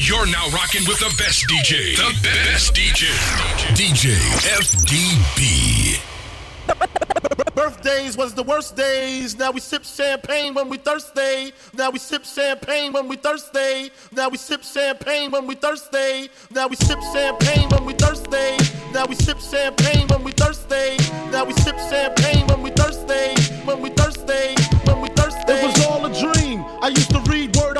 You're now rocking with the best DJ. The best DJ. DJ FDB. Birthdays was the worst days. Now we sip champagne when we thirsty. Now we sip champagne when we thirsty. Now we sip champagne when we thirsty. Now we sip champagne when we thirsty. Now we sip champagne when we thirsty. Now we sip champagne when we thirsty. When we thirsty. When we thirsty. It was all a dream. I used to read Word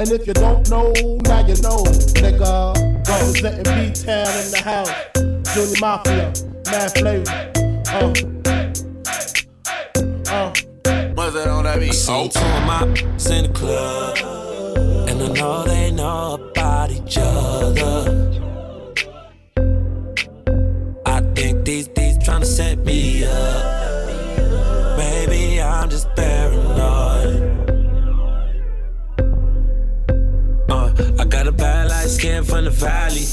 And if you don't know, now you know, nigga. Representing B-Town in the house. Junior Mafia, Mad Flavor. Uh. Uh. What's that on that beat? I seen two of my in the club, and I know they know about each other. I think these these tryna set me up. Maybe I'm just paranoid. From the valley.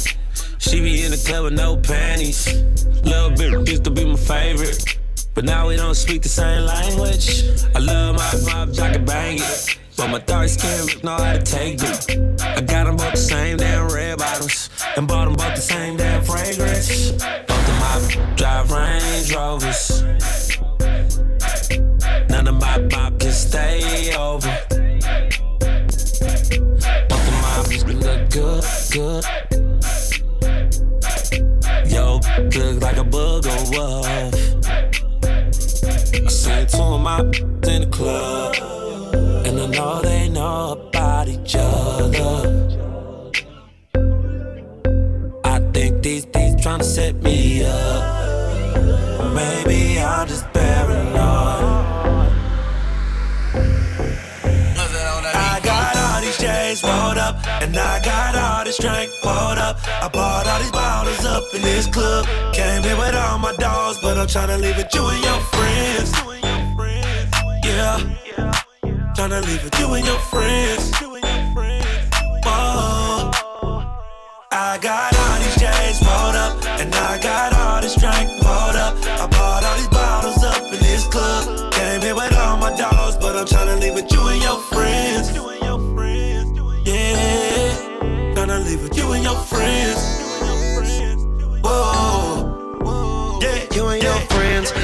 She be in the club with no panties. Little bit used to be my favorite. But now we don't speak the same language. I love my vibes, I can bang it. But my dark skin know how to take it. I got them both the same damn red bottoms. And bought them both the same damn fragrance. Both of my drive Range Rovers. None of my bop can stay over. Good. Yo, look like a booger wolf. I seen two of my in the club, and I know they know about each other. I think these these tryna set me up. Maybe I'm just paranoid. This drink poured up. I bought all these bottles up in this club. Came here with all my dogs, but I'm tryna leave it you and your friends. Yeah, tryna leave it you and your friends. Whoa. I got all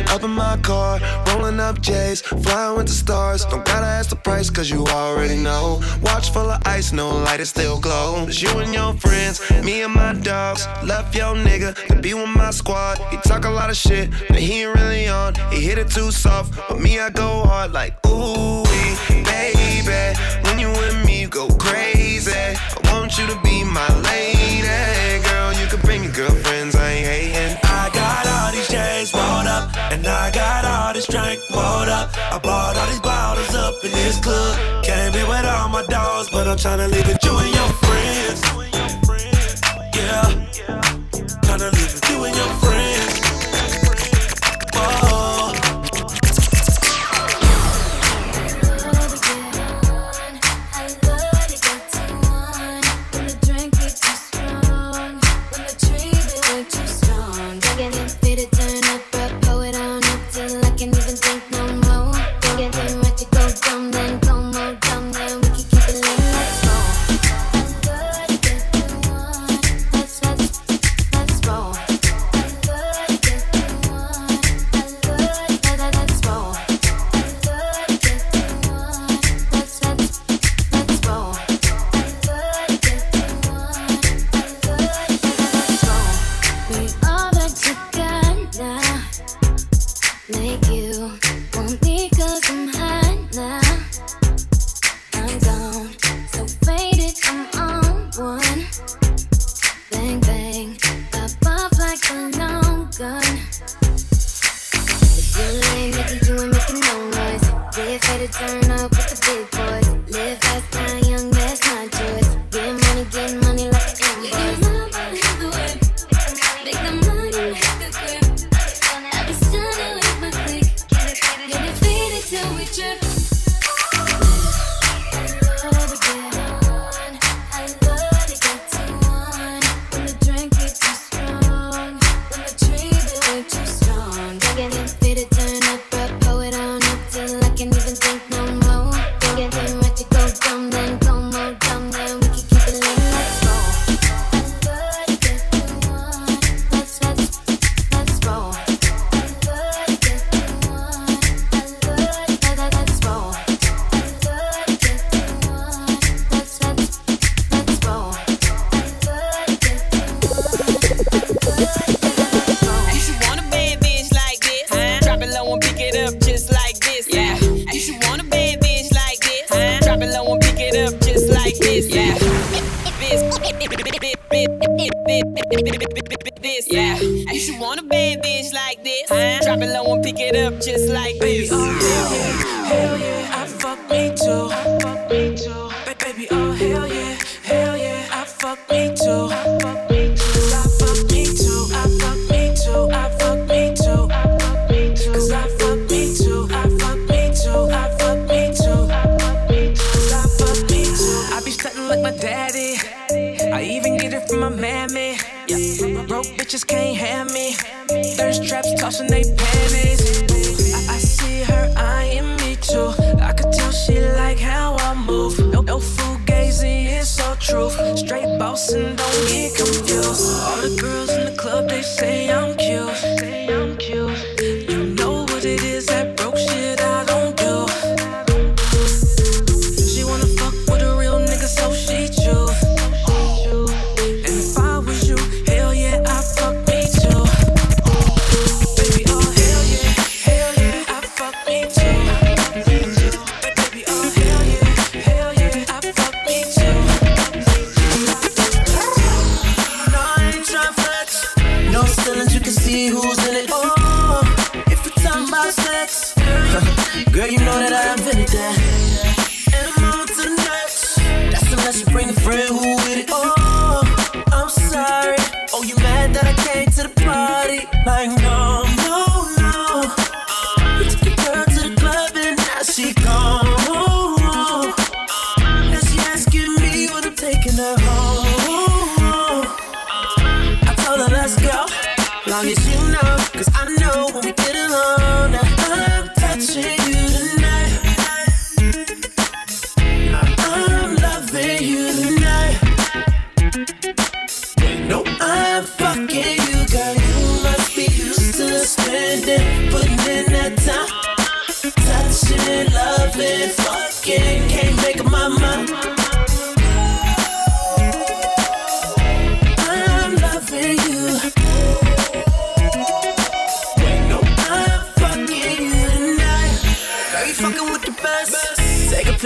up in my car, rolling up J's, flying with the stars. Don't gotta ask the price, cause you already know. Watch full of ice, no light, it still glow. It's you and your friends, me and my dogs. Left your nigga to be with my squad. He talk a lot of shit, but he ain't really on. He hit it too soft, but me, I go hard like, ooh, drink up. I bought all these bottles up in this club. Came here with all my dogs, but I'm tryna leave it you and your friends.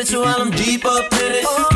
You got gifts, bring them down to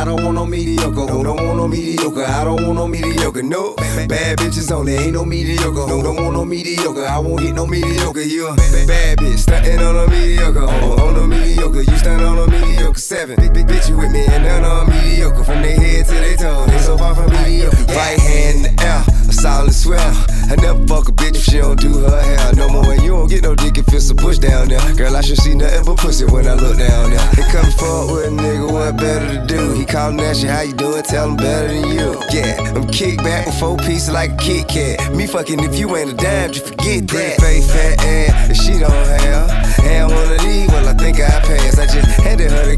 I don't want no mediocre. Who don't want no mediocre? I don't want no mediocre. No, bad bitches only. Ain't no mediocre. Who don't want no mediocre? I won't hit no mediocre. You a bad bitch. Stuntin' on a mediocre. Oh, oh, on, on a mediocre. You stand on a mediocre. Seven. Big, big bitch, you with me. And none on mediocre. From their head to their toe. They so far from mediocre. Right hand in the air. A solid swell. I never fuck a bitch if she don't do her hair no more. And you don't get no dick if it's a push down there. Girl, I should see nothing but pussy when I look down there. He come forward with a nigga, what better to do? He callin' at you, how you doing? Tell him better than you. Yeah, I'm kick back with four pieces like a Kit Kat. Me fucking if you ain't a dime, you forget that. Face fat ass, if she don't have. And one of these, well, I think I pass. I just handed her the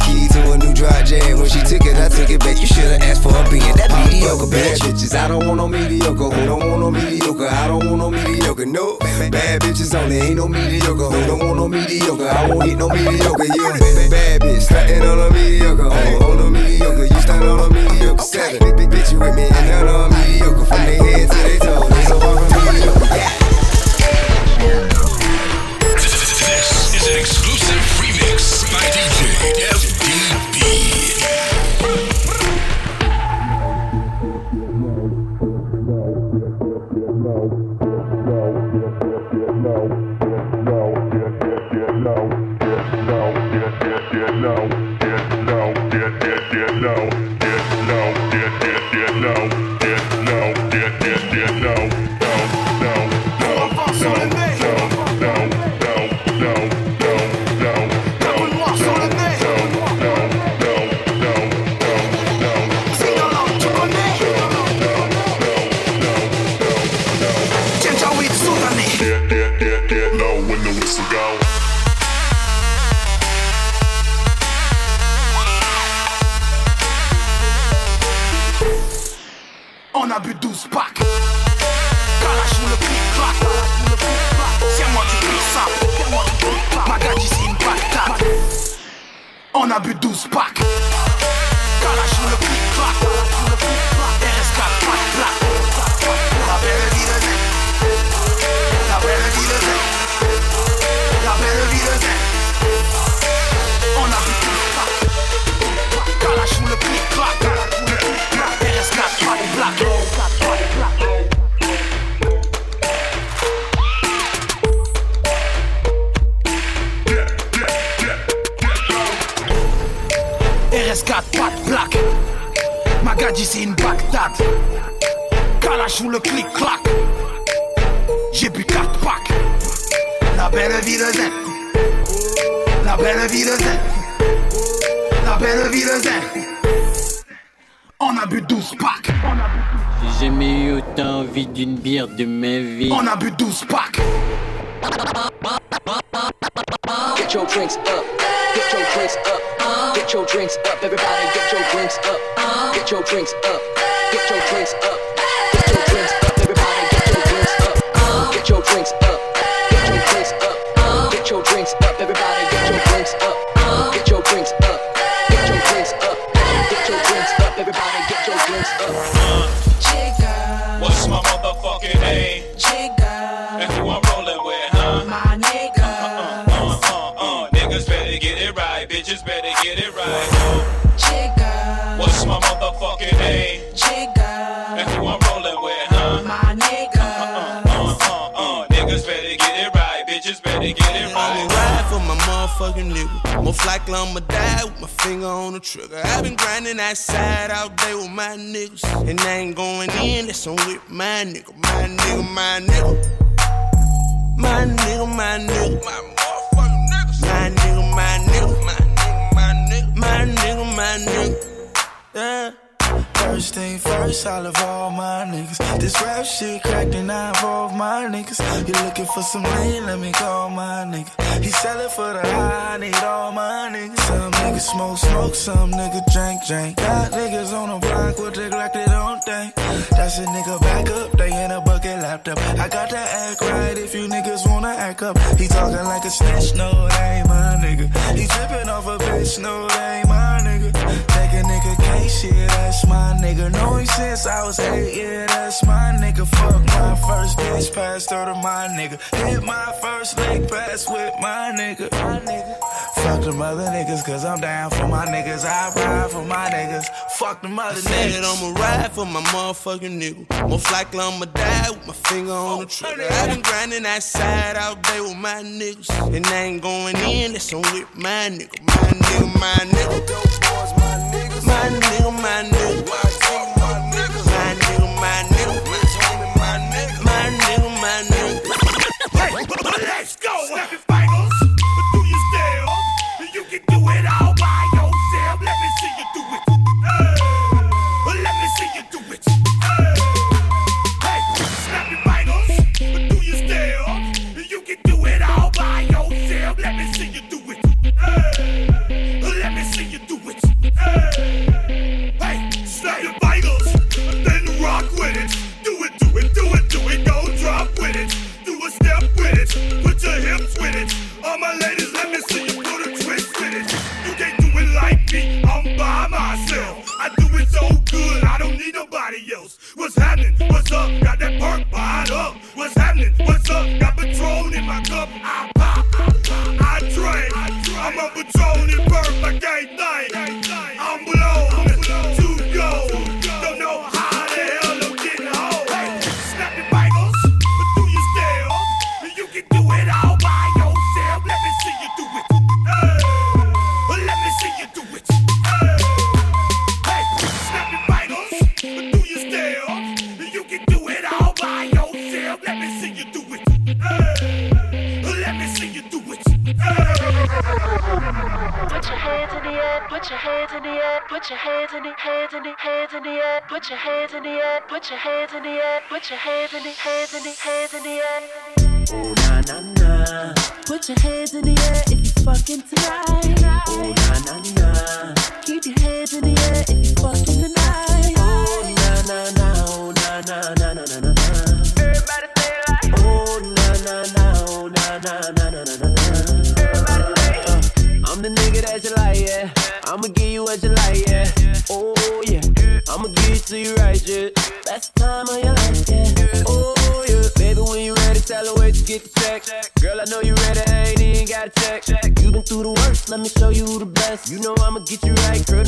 bitches. I don't want no mediocre. Who don't want no mediocre? I don't want no mediocre. No, bad bitches only. Ain't no mediocre. Who don't want no mediocre? I won't hit no mediocre. You bad bitch, stuntin' on a mediocre. On, on a mediocre, you stand on a mediocre. Seven, bitch, you with me and none on mediocre. From their head to their toes, but 12 pas Likely I'ma die with my finger on the trigger. I've been grinding that side all day with my niggas. And I ain't going in, that's on with my nigga. My nigga, my nigga. My nigga, my nigga. My motherfucking niggas. My nigga, my nigga. My nigga, my nigga. My nigga, my nigga. Yeah. First thing first, I love all my niggas. This rap shit cracked and I involve my niggas. You looking for some lean? Let me call my nigga. He sellin' for the high, I need all my niggas. Some niggas smoke, smoke, some niggas drink, drink. Got niggas on the block with the Glock they don't think. That's a nigga back up, they in a bucket laptop. I got that act right if you niggas wanna act up. He talking like a snitch, no, that ain't my nigga. He tripping off a bitch, no, that ain't my nigga. Take a nigga case, shit, that's my nigga. Know him since I was eight, yeah, that's my nigga. Fuck my first bitch, passed her to my nigga. Hit my first leg pass with my nigga. My nigga. Fuck them other niggas, cause I'm down for my niggas. I ride for my niggas. Fuck them other Said niggas. I'ma ride for my motherfucking nigga. Most likely I'ma die with my finger on the trigger. i been grinding that side all day with my niggas. And I ain't going in, that's on with my nigga. My nigga, my nigga. My nigga, my nigga. My nigga, my nigga. My nigga, my nigga. My nigga, my nigga. Let's go, happy fighters. But I'ma give it to you right, yeah. Best time of your life, yeah. Oh yeah. Baby, when you ready, tell her where to get the check. Girl, I know you ready, I ain't even got to check. You been through the worst, let me show you the best. You know I'ma get you right, curl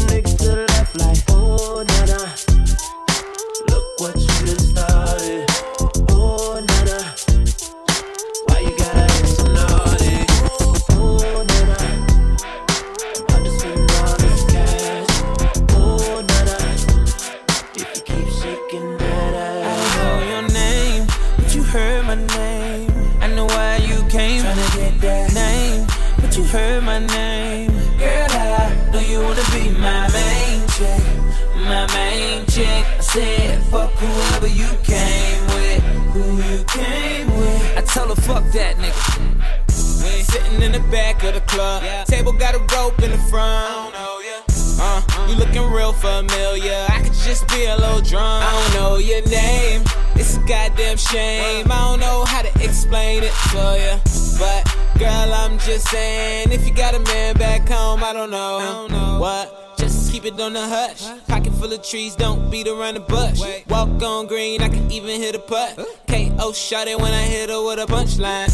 trees, don't beat around the bush. Wait. Walk on green, I can even hit a putt. KO shot it when I hit her with a punchline.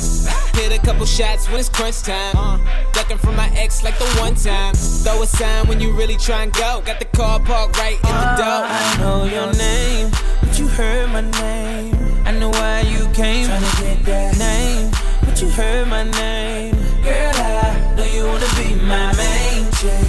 Hit a couple shots when it's crunch time. Uh. Ducking from my ex like the one time. Throw a sign when you really try and go. Got the car parked right in the ah, door. I know your name, but you heard my name. I know why you came. Tryna get that name, but you heard my name. Girl, I know you wanna be my main chick,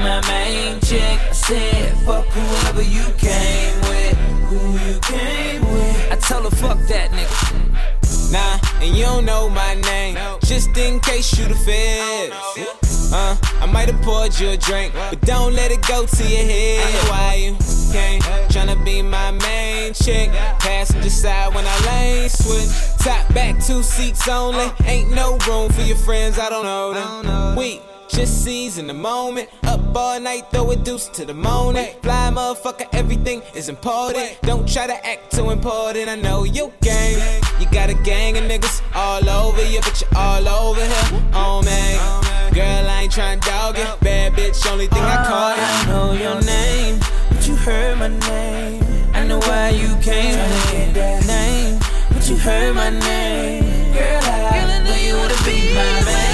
my main chick. I said, fuck whoever you came with. Who you came with? I tell her, fuck that nigga. Nah, and you don't know my name. Just in case you the feds. Uh, I might have poured you a drink, but don't let it go to your head. I know why you came, tryna be my main chick. Passenger side when I lane switch. Top back, two seats only. Ain't no room for your friends, I don't know them. Weak just seize in the moment. Up all night, throw a deuce to the morning. Fly, motherfucker, everything is important. Don't try to act too important. I know you game. You got a gang of niggas all over you, but you're all over here. Oh man, girl, I ain't trying to dog it. Bad bitch, only thing I call you. I know your name, but you heard my name. I know why you came. Tryna get that name, but you heard my name. Girl, I, girl, I know you wanna be my man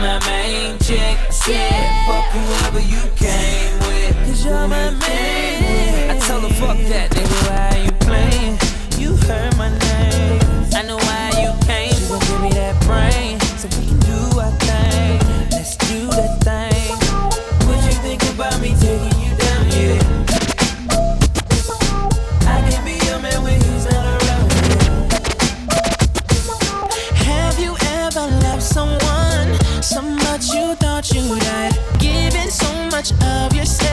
my main chick. Yeah, fuck whoever you came with. Cause you're my main. I tell her, fuck that, nigga, why you playing? You heard my name. I know why you came. She gon' give me that brain so we can do our thing. Let's do that tonight, giving so much of yourself.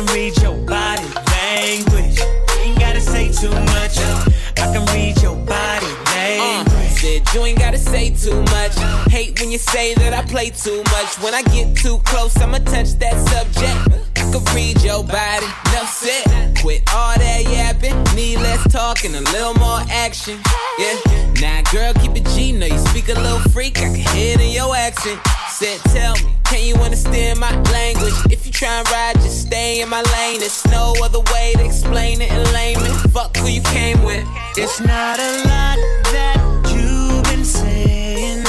can read your body language. You ain't gotta say too much. I can read your body uh. language. Uh, said you ain't gotta say too much. Hate when you say that I play too much. When I get too close, I'ma touch that subject could read your body. Enough said. Quit all that yapping. Need less talking, a little more action. Yeah. Now, girl, keep it G. Know you speak a little freak. I can hear it in your accent. Said, tell me, can you understand my language? If you try and ride, just stay in my lane. There's no other way to explain it in layman. Fuck who you came with. It's not a lot that you've been saying,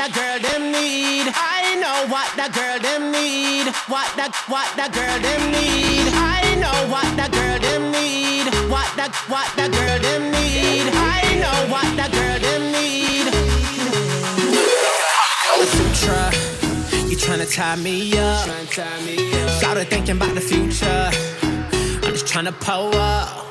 that girl them need. I know what that girl them need. What that what that girl them need. I know what that girl them need. What that what that girl them need. I know what that girl them need. Sutra, you tryna tie me up. Started thinking about the future. I'm just tryna pull up.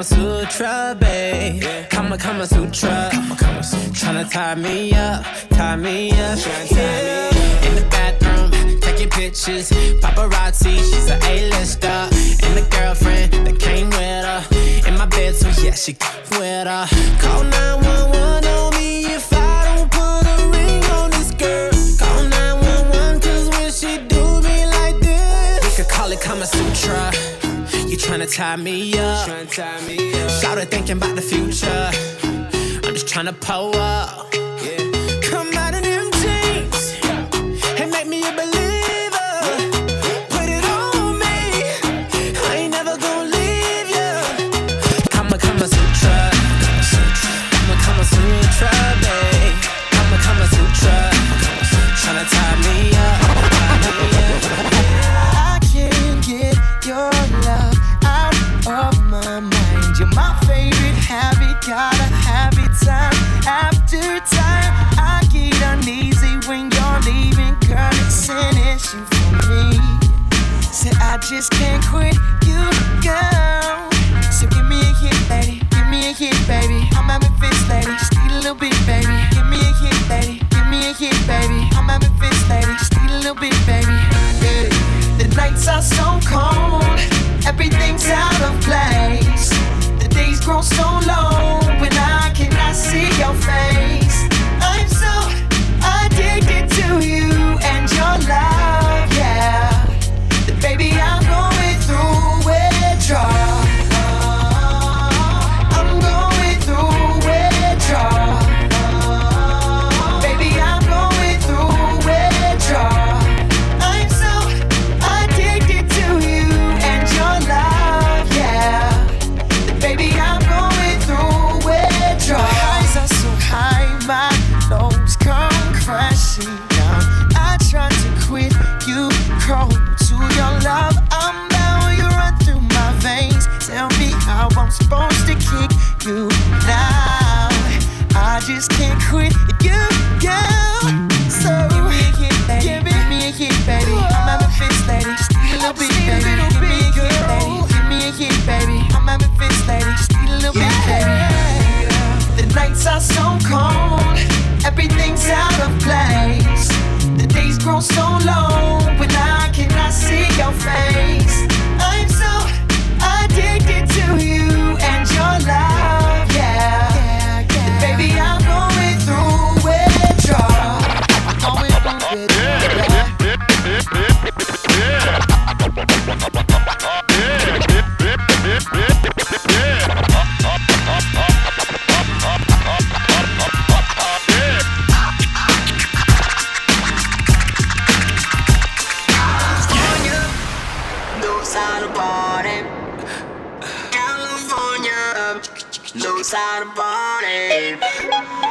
Kama Sutra, babe. Kama Kama Sutra. Kama Kama Sutra. Tryna tie me up, tie me up. Yeah. In the bathroom, taking pictures. Paparazzi, she's a A-lister. And the girlfriend that came with her. In my bed, so yeah, she came with her. Call 911 on me if I don't put a ring on this girl. Call 911 cause when she do me like this, we could call it Kama Sutra. You tryna tie me up. Started thinking about the future. I'm just tryna pull up. Knows how to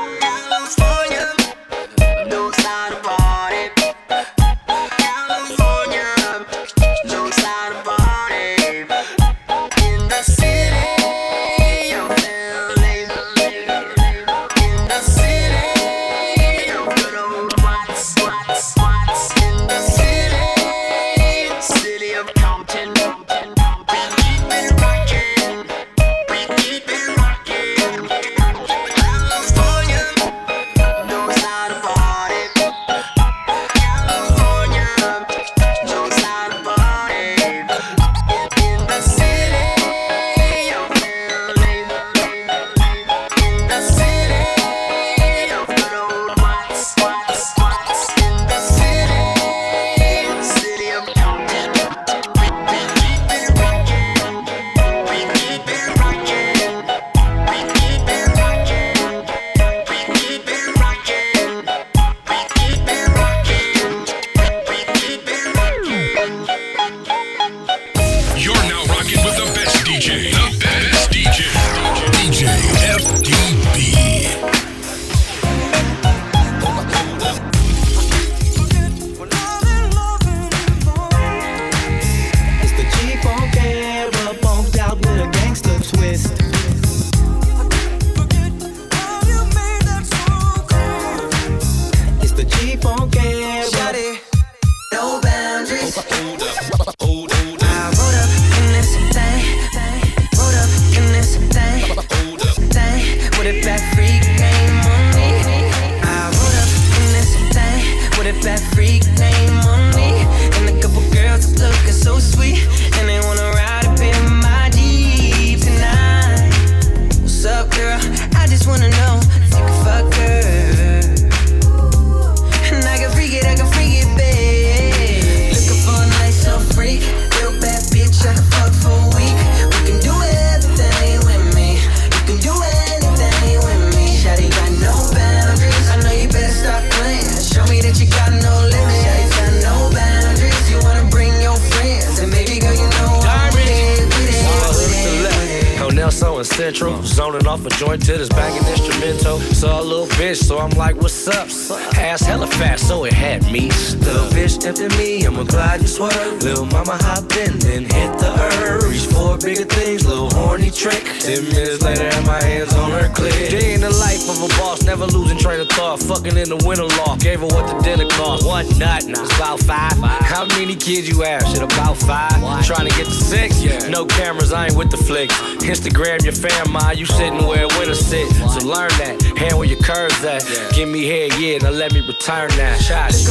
Kids you have? Shit, about five. Trying to get to six? Yeah. No cameras, I ain't with the flicks. Instagram your fam, ma, you sitting where a winner sit. So learn that, hand where your curves at. Give me head, yeah, now let me return that. Shots.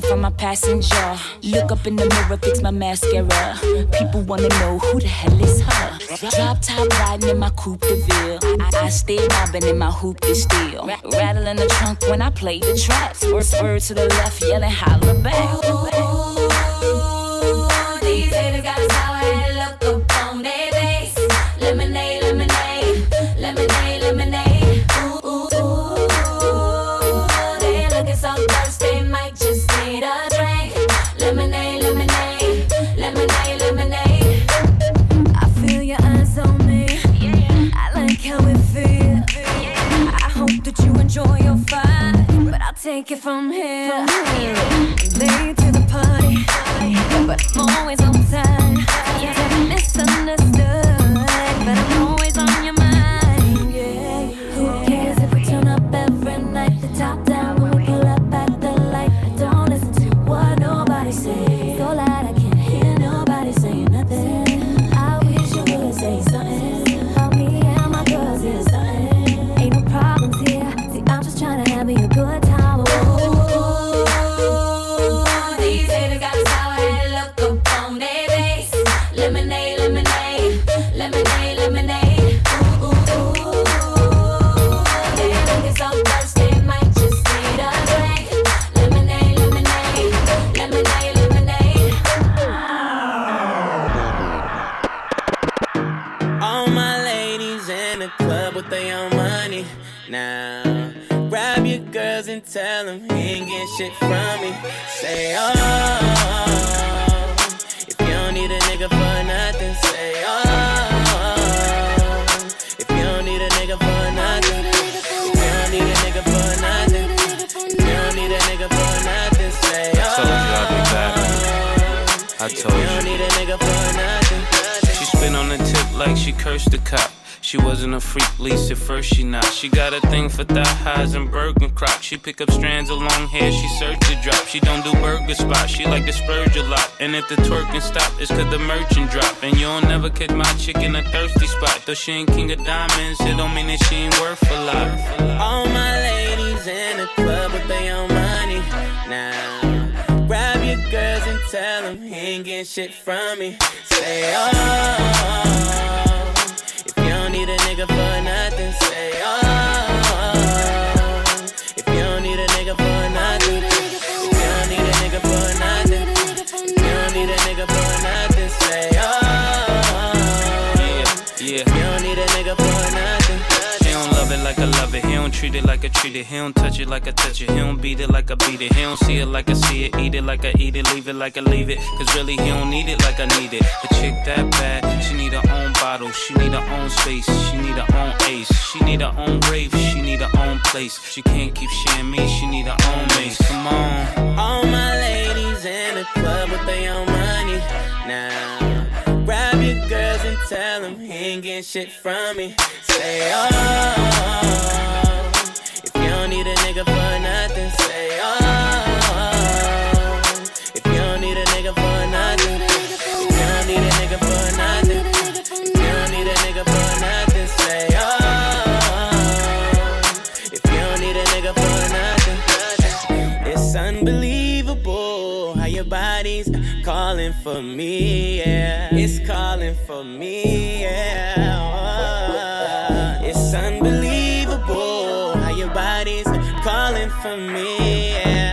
For my passenger. Look up in the mirror, fix my mascara. People wanna know who the hell is her. Drop top riding in my coupe de ville. I, stay mobbing in my hoop de steel. Ra- Rattling the trunk when I play the tracks. Word, word to the left, yelling holler back. Lemonade, lemonade, lemonade, lemonade. I feel your eyes on me. I like how it feels. I hope that you enjoy your fight, but I'll take it from here. Late to the party, but I'm always on time. At first she not. She got a thing for thigh highs and burger crop. She pick up strands of long hair, she search to drop. She don't do burger spots, she like to splurge a lot. And if the twerking stop, it's cause the merchant drop. And you'll never catch my chick in a thirsty spot. Though she ain't king of diamonds, it don't mean that she ain't worth a lot. All my ladies in the club with their own money. Now, grab your girls and tell them he ain't getting shit from me. Say, oh, need a nigga for nothing, say, oh, if you don't need a nigga for nothing, if you don't need a nigga for nothing, if you don't need a nigga for nothing, say, oh, Yeah, yeah. if you don't need a nigga for nothing. Love it like I love it. He don't treat it like I treat it. He don't touch it like I touch it. He don't beat it like I beat it. He don't see it like I see it. Eat it like I eat it. Leave it like I leave it. Cause really, he don't need it like I need it. A chick that bad, she need her own bottle. She need her own space. She need her own ace. She need her own grave. She need her own place. She can't keep sharing me. She need her own mace. Come on. All my ladies in the club with their own money. Now, grab your girls and tell them he ain't getting shit from me. Say, oh, if you don't need a nigga for nothing, say, oh, if you don't need a nigga for nothing, if you don't need a nigga for nothing, your body's calling for me, yeah. It's calling for me, yeah. Oh, It's unbelievable how your body's calling for me, yeah.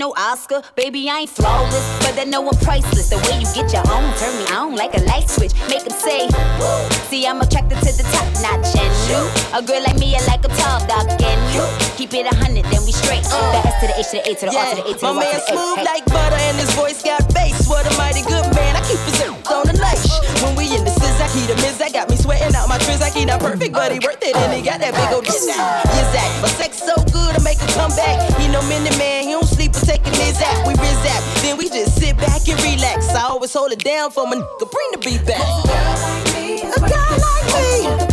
Right, you don't need no Oscar. Baby, I ain't flawless, but I know I'm priceless. The way you get your own, turn me on like a light switch. Make 'em say, Woo. See, I'm attracted to the top notch and you. A girl like me, I like a tall, dark and you. Keep it a hundred, then we straight. The uh, S to the H to the A to the R to the A to the My Y man to the A. smooth like butter and his voice got bass. What a mighty good man. I keep his on the night. When we in the scissor, he the miz. I got me sweating out my trizz. He not perfect, but he worth it. And he got that big old. Yes, that. My sex so good, I make a comeback. He no minute man, he don't or taking his app. We rizap, then we just sit back and relax. I always hold it down for my nigga. Bring the beat back. A girl like me.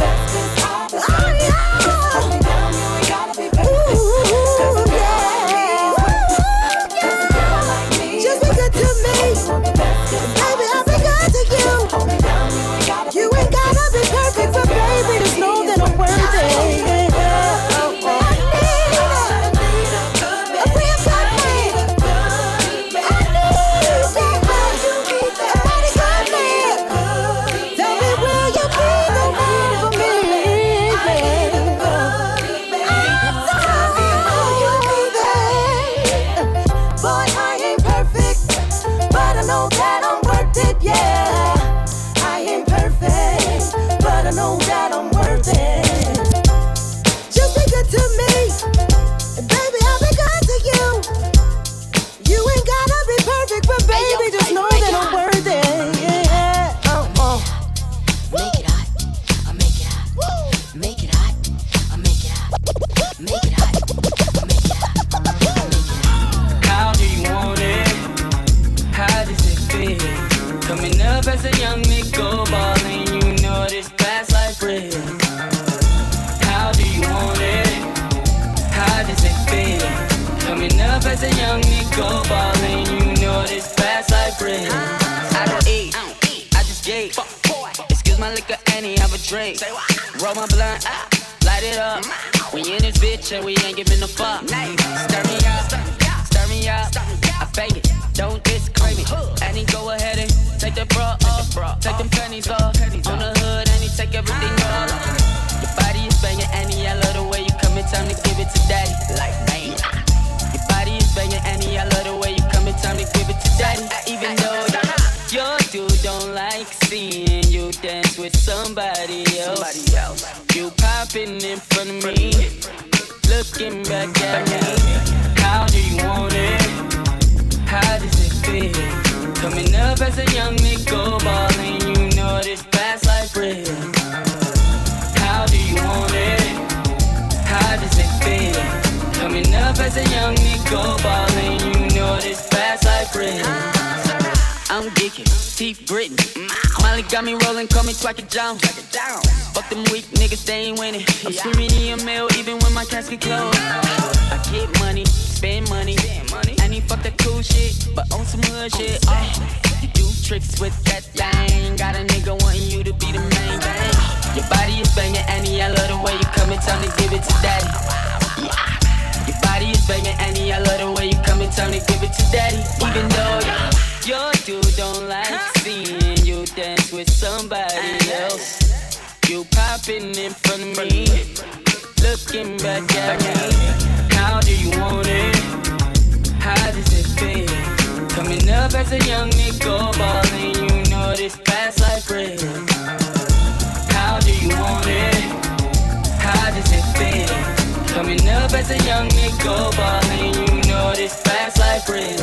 Coming up as a young nigga ballin', you know this fast like bread. How do you want it? How does it feel? Coming up as a young nigga ballin', I'm geeking, deep gritting. Molly got me rolling, call me Twacket Jones. Fuck them weak niggas, they ain't winning. I'm screaming EML even when my casket closed. I get money, spend money, and he fuck that cool shit, but on some hood shit. Oh, you do tricks with that thing. Got a nigga wanting you to be the main thing. Your body is banging, Annie. I love the way you come in time to give it to daddy. Your body is banging, Annie. I love the way you come in time to give it to daddy. Even though your dude don't like seeing you dance with somebody uh-huh. else. You popping in front of me, looking back at me. How do you want it? How does it feel? Coming up as a young nigga ballin', you know this past life bread. Coming up as a young nigga ballin', you know this fast like bread.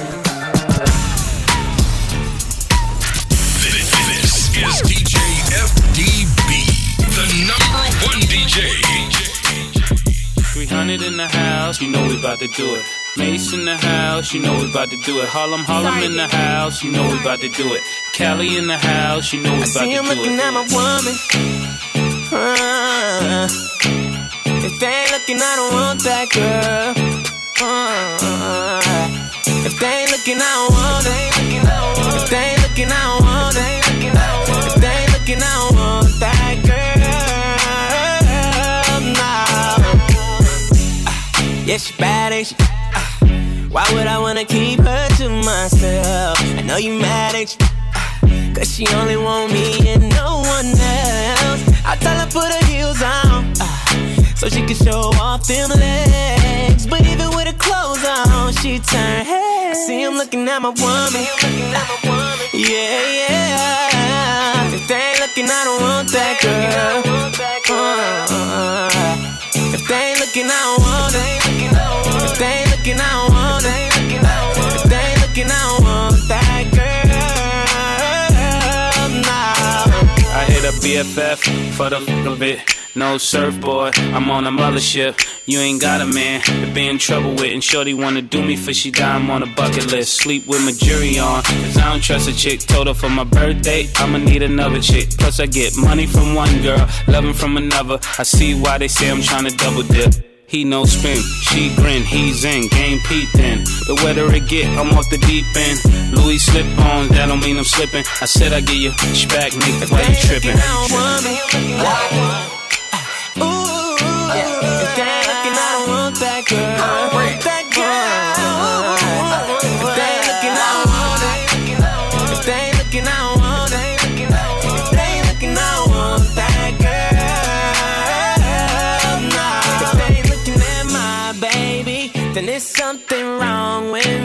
This is DJ FDB, the number one DJ. 300 in the house, you know we about to do it. Mace in the house, you know we about to do it. Harlem, Harlem in the house, you know we about to do it. Cali in the house, you know we I about see him to looking at my woman. Uh, if they ain't looking, I don't want that girl. Uh, if they ain't looking, I don't want it. If they ain't looking, I don't want it. If they ain't looking, I don't want that girl. No. Ah, yeah, she bad, ain't she? Ah, why would I wanna keep her to myself? I know you mad, ain't you? Cause she only want me and no one else. I tell her put her heels on, ah, so she can show off them legs. But even with her clothes on, she turn heads. I see him looking at my woman. Yeah, yeah. If they ain't looking, I don't want that girl. Uh, if they ain't looking, I don't want it. If they ain't looking, I don't BFF for the fuck of it. No surfboard, I'm on a mothership. You ain't got a man to be in trouble with. And Shorty wanna do me for she die, I'm on a bucket list. Sleep with my jury on, cause I don't trust a chick. Told her for my birthday, I'ma need another chick. Plus, I get money from one girl, loving from another. I see why they say I'm trying to double dip. He no spin, she grin, he's in, game peeped in. The wetter it get, I'm off the deep end. Louis slip on, that don't mean I'm slipping. I said I give you back, nigga, why you tripping? Something wrong with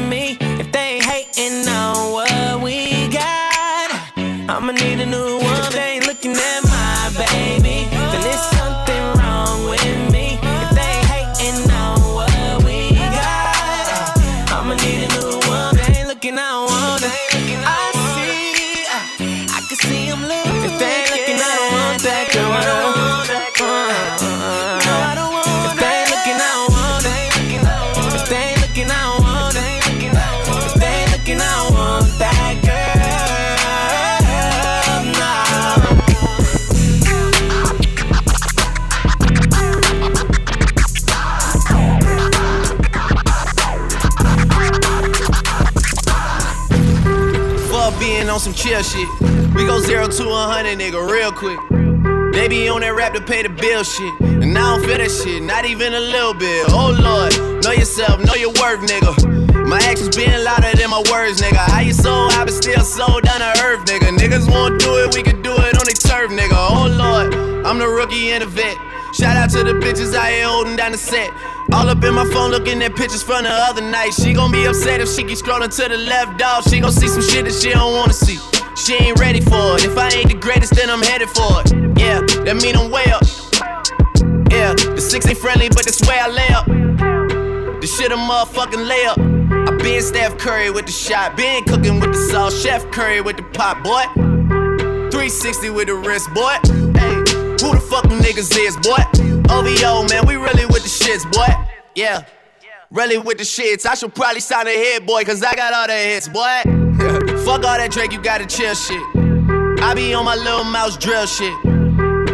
chill shit. We go zero to a hundred, nigga, real quick. They be on that rap to pay the bill shit. And I don't feel that shit, not even a little bit. Oh lord, know yourself, know your worth, nigga. My actions being louder than my words, nigga. How you so I but still sold down to earth, nigga? Niggas won't do it, we can do it on the turf, nigga. Oh lord, I'm the rookie and the vet. Shout out to the bitches out here holding down the set. All up in my phone looking at pictures from the other night. She gon' be upset if she keep scrolling to the left, dog. She gon' see some shit that she don't wanna see. She ain't ready for it. If I ain't the greatest, then I'm headed for it. Yeah, that mean I'm way up. Yeah, the six ain't friendly, but that's where I lay up. The shit a motherfucking layup. I been Steph Curry with the shot, been cooking with the sauce, Chef Curry with the pot, boy. 360 with the wrist, boy. Hey, who the fuck niggas is, boy? OVO, man, we really with the shits, boy. Yeah, really with the shits. I should probably sign a hit, boy, cause I got all the hits, boy. fuck all that Drake, you gotta chill shit. I be on my Lil Mouse drill shit.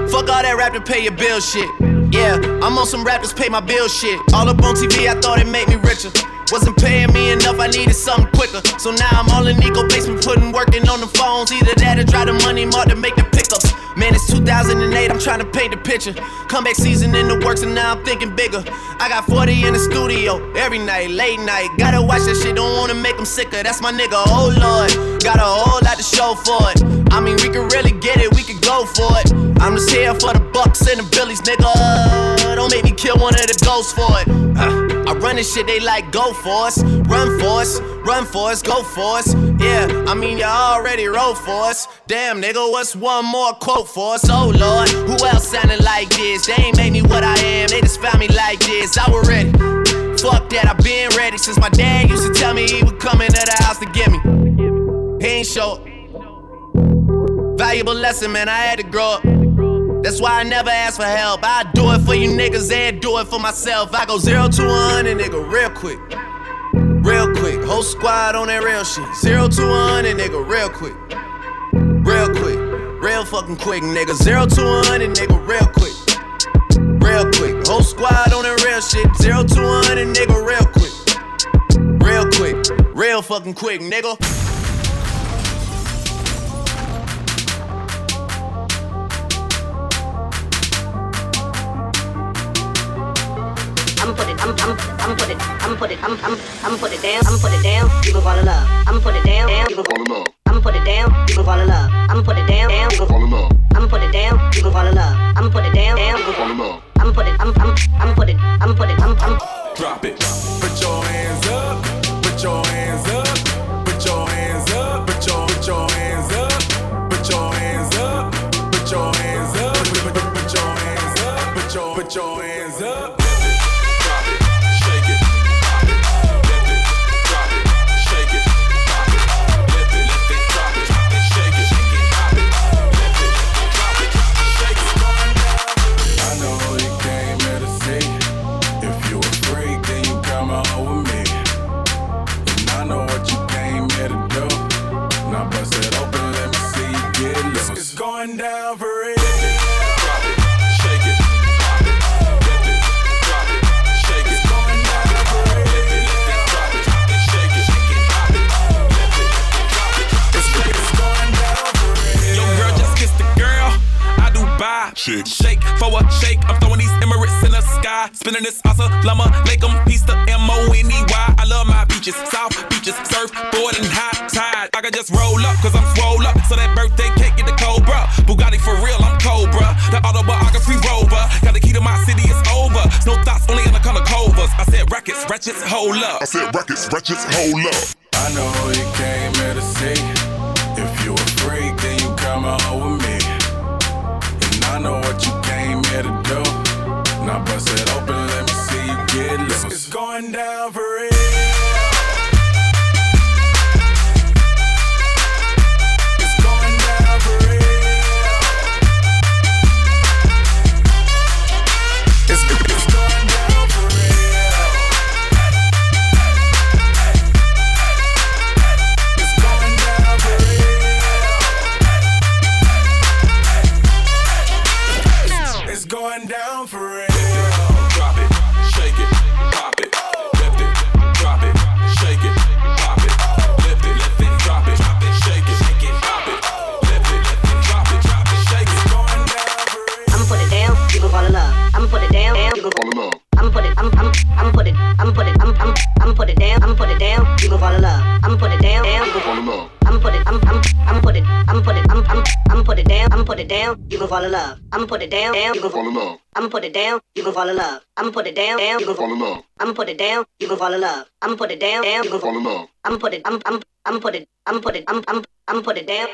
Fuck all that rap to pay your bill shit. Yeah, I'm on some rappers pay my bill shit. All up on TV, I thought it made me richer. Wasn't paying me enough, I needed something quicker. So now I'm all in Nico basement, putting working on the phones. Either that or drive the money mark to make the pickups. Man, it's 2008, I'm trying to paint the picture. Comeback season in the works, and now I'm thinking bigger. I got 40 in the studio every night, late night. Gotta watch that shit, don't wanna make them sicker. That's my nigga, oh lord. Got a whole lot to show for it. I mean, we could really get it, we could go for it. I'm just here for the bucks and the billies, nigga. Don't make me kill one of the ghosts for it. Uh, I run this shit, they like go for us, run for us, run for us, go for us. Yeah, I mean y'all already wrote for us. Damn, nigga, what's one more quote for us? Oh lord, who else sounded like this? They ain't made me what I am, they just found me like this. I was ready. Fuck that, I been ready since my dad used to tell me he would come into the house to get me. He ain't show. Valuable lesson, man, I had to grow up. That's why I never ask for help. I do it for you niggas and do it for myself. I go zero to one and nigga real quick. Real quick. Whole squad on that real shit. Zero to one and nigga real quick. Real quick. Real fucking quick, nigga. Zero to one and nigga real quick. Real quick. Whole squad on that real shit. Zero to one and nigga real quick. Real quick. Real fucking quick, nigga. It, I'ma put it, I'm, I'm, I'ma put it down, I'ma put it down, you gon' fall in love. I'ma put it down, down, you gon' fall in love. I'ma put it down, you gon' fall in love. I'ma put it down, down, you gon' fall in love. I'ma put it down, you gon' fall in love. I'ma put it down, down, you gon' fall in love. I'ma put it, I'm, I'm, I'ma put it, I'ma put it, I'm, I'm. Drop it. Put your hands up. Spinning this asa lama lake 'em piece the M O N E Y. I love my beaches, south beaches, surfboard and high tide. I can just roll up, cause I'm swole up. So that birthday cake get the Cobra. Bugatti for real, I'm Cobra. The autobiography rover. Got the key to my city, it's over. No thoughts, only in the color covers. I said rackets, wretches, hold up. I said rackets, wretches, hold up. I know you came here to see. If you a freak, then you come on with me. Going down for down, you gon' fall in love. I'ma put it down, down, you gon' fall in love. I'ma put it, I'm, I'm, I'ma put it, I'ma put it, I'm, I'm, I'ma put it down, I'ma put it down, you gon' fall in love. I'ma put it down, down, you gon' fall in love. I'ma put it down, you gon' fall in love. I'ma put it down, down, you gon' fall in love. I'ma put it down, you gon' fall in love. I'ma put it down, down, you gon' fall in love. I'ma put it, I'm, I'm, I'ma put it, I'ma put it, I'm, I'm, I'ma put it down.